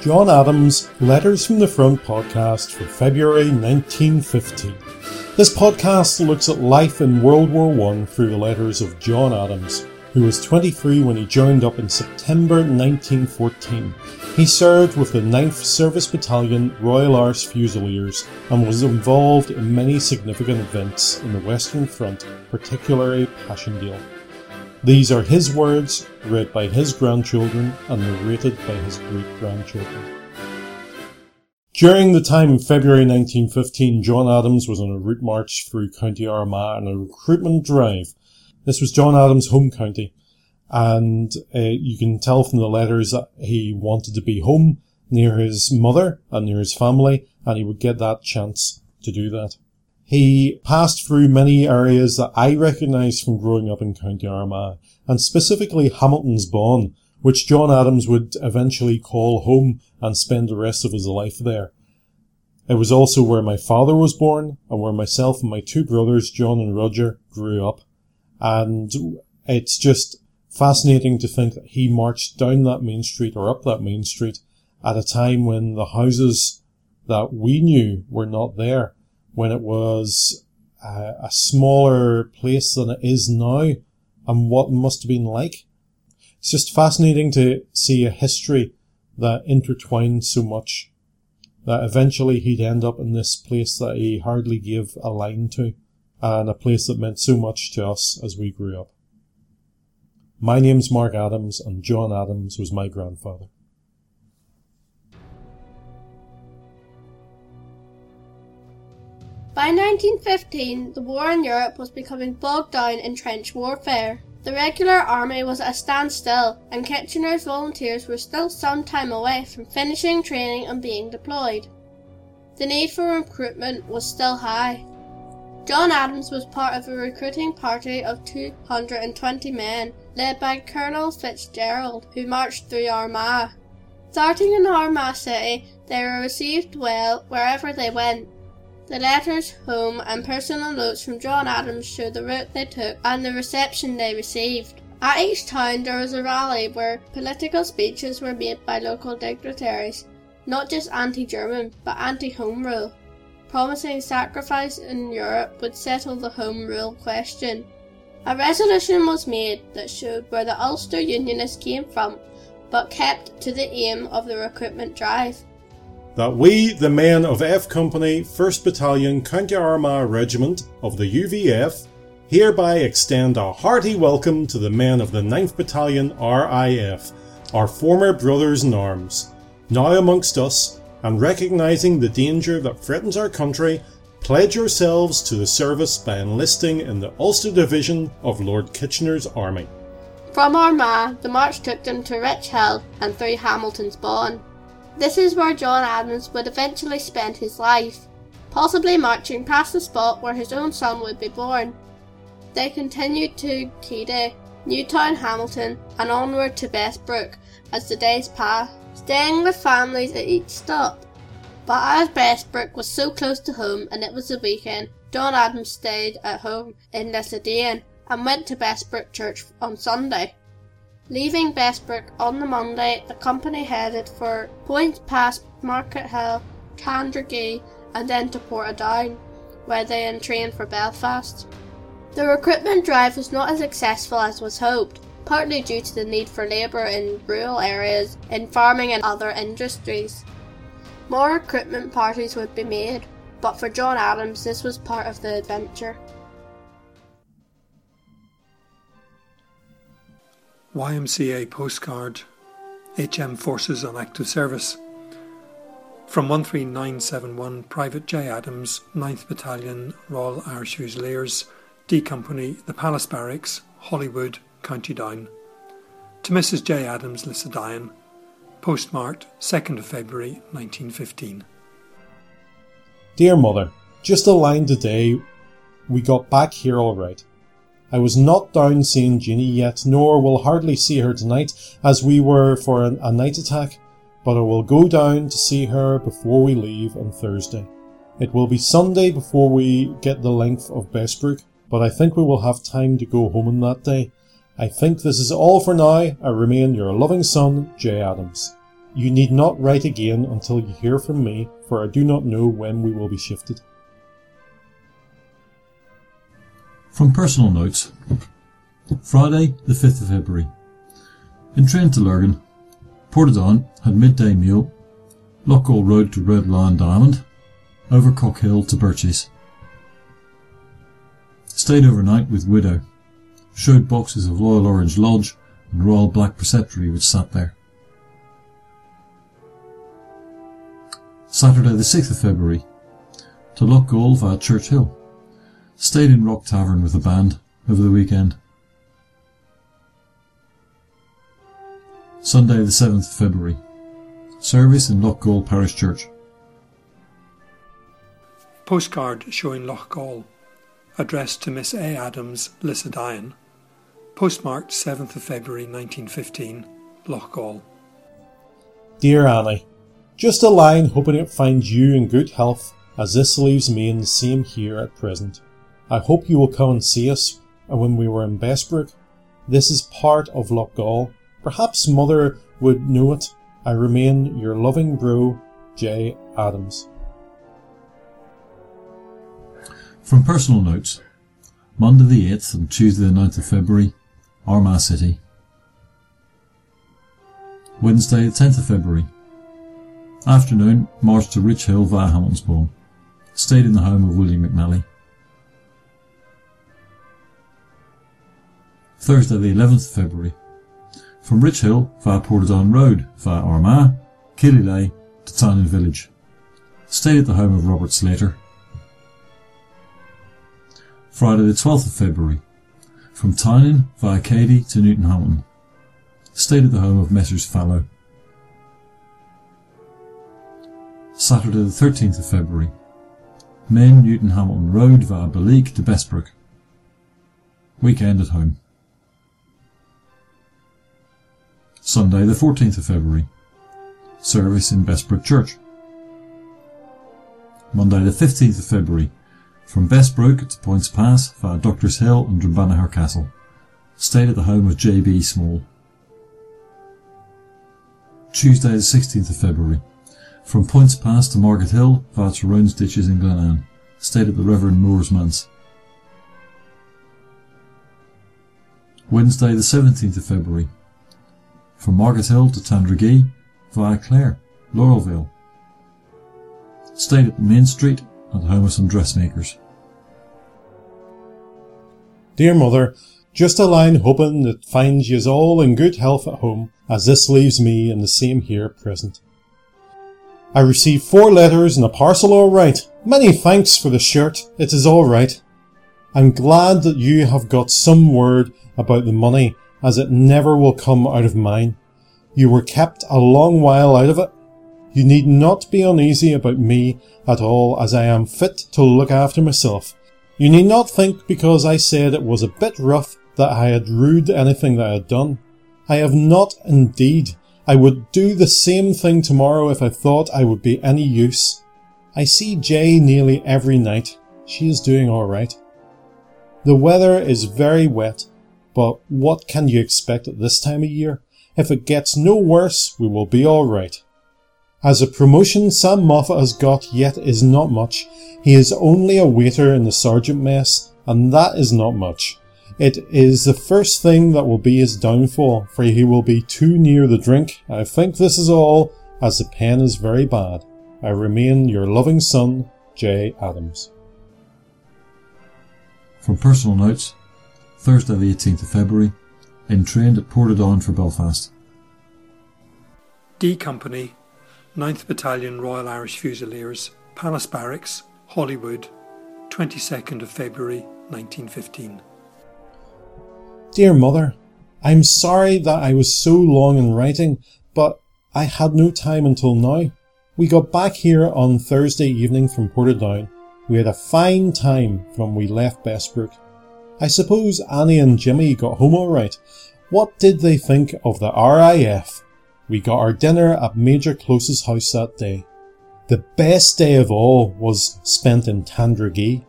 John Adams' Letters from the Front podcast for February 1915. This podcast looks at life in World War I through the letters of John Adams, who was 23 when he joined up in September 1914. He served with the 9th Service Battalion Royal Irish Fusiliers and was involved in many significant events in the Western Front, particularly Passchendaele. These are his words, read by his grandchildren and narrated by his great grandchildren. During the time in February 1915, John Adams was on a route march through County Armagh on a recruitment drive. This was John Adams' home county, and uh, you can tell from the letters that he wanted to be home near his mother and near his family, and he would get that chance to do that. He passed through many areas that I recognised from growing up in County Armagh, and specifically Hamilton's Bawn, which John Adams would eventually call home and spend the rest of his life there. It was also where my father was born and where myself and my two brothers, John and Roger, grew up. And it's just fascinating to think that he marched down that main street or up that main street at a time when the houses that we knew were not there when it was uh, a smaller place than it is now and what must have been like. It's just fascinating to see a history that intertwined so much that eventually he'd end up in this place that he hardly gave a line to and a place that meant so much to us as we grew up. My name's Mark Adams and John Adams was my grandfather. By 1915, the war in Europe was becoming bogged down in trench warfare. The regular army was at a standstill, and Kitchener's volunteers were still some time away from finishing training and being deployed. The need for recruitment was still high. John Adams was part of a recruiting party of 220 men, led by Colonel Fitzgerald, who marched through Armagh. Starting in Armagh City, they were received well wherever they went. The letters home and personal notes from John Adams show the route they took and the reception they received. At each town there was a rally where political speeches were made by local dignitaries, not just anti-German but anti-Home Rule, promising sacrifice in Europe would settle the Home Rule question. A resolution was made that showed where the Ulster Unionists came from, but kept to the aim of the recruitment drive that we, the men of F Company, 1st Battalion, County Armagh Regiment of the UVF, hereby extend a hearty welcome to the men of the 9th Battalion RIF, our former brothers in arms, now amongst us, and recognising the danger that threatens our country, pledge yourselves to the service by enlisting in the Ulster Division of Lord Kitchener's Army. From Armagh, the march took them to Rich Hill and through Hamilton's Bawn. This is where John Adams would eventually spend his life, possibly marching past the spot where his own son would be born. They continued to Keady, Newtown Hamilton, and onward to Bessbrook as the days passed, staying with families at each stop. But as Bessbrook was so close to home and it was a weekend, John Adams stayed at home in Lissadane and went to Bessbrook Church on Sunday. Leaving Bessbrook on the Monday, the company headed for points past Market Hill, Tandragee, and then to Portadown, where they entrained for Belfast. The recruitment drive was not as successful as was hoped, partly due to the need for labour in rural areas, in farming and other industries. More recruitment parties would be made, but for John Adams this was part of the adventure. YMCA postcard, HM Forces on Active Service. From 13971 Private J. Adams, 9th Battalion, Royal Irish Fusiliers, D Company, The Palace Barracks, Holywood, County Down. To Mrs. J. Adams, Lissadine, postmarked 2nd of February 1915. Dear Mother, just a line today. We got back here all right. I was not down seeing Jeannie yet, nor will hardly see her tonight, as we were for a, a night attack, but I will go down to see her before we leave on Thursday. It will be Sunday before we get the length of Bessbrook, but I think we will have time to go home on that day. I think this is all for now. I remain your loving son, J. Adams. You need not write again until you hear from me, for I do not know when we will be shifted. From personal notes, Friday, the 5th of February. In train to Lurgan, Portadown had midday meal, Loughgall Road to Red Lion Diamond, over Cockhill to Birches. Stayed overnight with Widow. Showed boxes of Royal Orange Lodge and Royal Black Preceptory which sat there. Saturday the 6th of February. To Loughgall via Churchill. Stayed in Rock Tavern with the band over the weekend. Sunday the 7th of February. Service in Loughgall Parish Church. Postcard showing Loughgall, addressed to Miss A. Adams, Lissadine, postmarked 7th of February 1915, Loughgall. Dear Annie, just a line hoping it finds you in good health as this leaves me in the same here at present. I hope you will come and see us when we were in Bessbrook. This is part of Loughgall. Perhaps mother would know it. I remain your loving bro, J. Adams. From personal notes, Monday the 8th and Tuesday the 9th of February, Armagh City. Wednesday the 10th of February. Afternoon, marched to Rich Hill via Hamiltonsbawn. Stayed in the home of William McNally. Thursday the 11th of February. From Rich Hill via Portadown Road via Armagh, Killylea to Tynan Village. Stayed at the home of Robert Slater. Friday the 12th of February. From Tynan via Keady to Newton. Stayed at the home of Messrs Fallow. Saturday the 13th of February. Men Newton Hamilton Road via Belleek to Bessbrook. Weekend at home. Sunday the 14th of February. Service in Bessbrook Church. Monday the 15th of February. From Bessbrook to Poyntzpass via Doctors Hill and Drumbanagher Castle. Stayed at the home of J.B. Small. Tuesday the 16th of February. From Poyntzpass to Market Hill via Tyrone's Ditches in Glenanne. Stayed at the Reverend Moore's Manse. Wednesday the 17th of February. From Market Hill to Tandragee via Clare, Laurelvale. Stayed at the Main Street at the home of some dressmakers. Dear Mother, just a line hoping that finds yous all in good health at home, as this leaves me in the same here present. I received four letters and a parcel all right. Many thanks for the shirt. It is all right. I'm glad that you have got some word about the money, as it never will come out of mine. You were kept a long while out of it. You need not be uneasy about me at all, as I am fit to look after myself. You need not think because I said it was a bit rough that I had rued anything that I had done. I have not indeed. I would do the same thing tomorrow if I thought I would be any use. I see Jay nearly every night. She is doing all right. The weather is very wet, but what can you expect at this time of year? If it gets no worse, we will be all right. As a promotion Sam Moffat has got yet is not much. He is only a waiter in the sergeant mess, and that is not much. It is the first thing that will be his downfall, for he will be too near the drink. I think this is all, as the pen is very bad. I remain your loving son, J. Adams. From personal notes, Thursday the 18th of February, entrained at Portadown for Belfast. D Company, 9th Battalion Royal Irish Fusiliers, Palace Barracks, Holywood, 22nd of February 1915. Dear Mother, I'm sorry that I was so long in writing, but I had no time until now. We got back here on Thursday evening from Portadown. We had a fine time from we left Bessbrook. I suppose Annie and Jimmy got home all right. What did they think of the RIF? We got our dinner at Major Close's house that day. The best day of all was spent in Tandragee.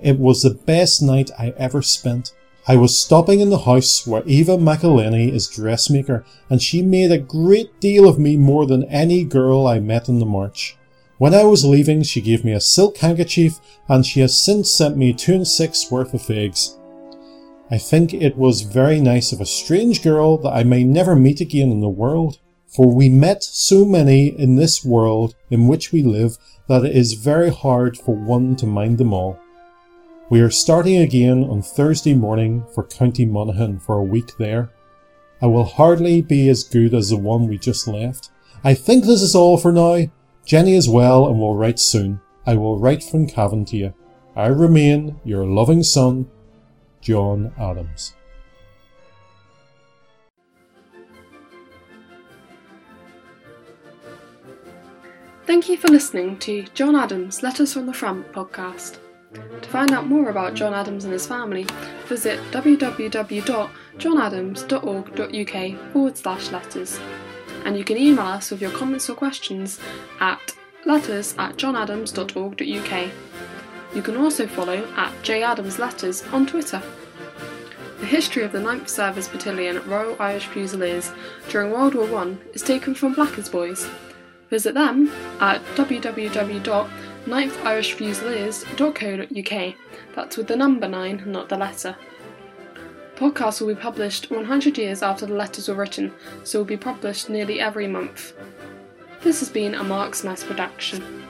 It was the best night I ever spent. I was stopping in the house where Eva McElhenney is dressmaker, and she made a great deal of me more than any girl I met in the march. When I was leaving, she gave me a silk handkerchief, and she has since sent me two and six worth of figs. I think it was very nice of a strange girl that I may never meet again in the world, for we met so many in this world in which we live that it is very hard for one to mind them all. We are starting again on Thursday morning for County Monaghan for a week there. I will hardly be as good as the one we just left. I think this is all for now. Jenny is well and will write soon. I will write from Cavan to you. I remain your loving son, John Adams. Thank you for listening to John Adams Letters from the Front podcast. To find out more about John Adams and his family, visit www.johnadams.org.uk forward slash letters. And you can email us with your comments or questions at letters at johnadams.org.uk. You can also follow at jadamsletters on Twitter. The history of the 9th Service Battalion Royal Irish Fusiliers during World War I is taken from Blackers Boys. Visit them at www 9thirishfusiliers.co.uk. That's with the number 9, not the letter. Podcasts will be published 100 years after the letters were written, so will be published nearly every month. This has been a Mark's Mess production.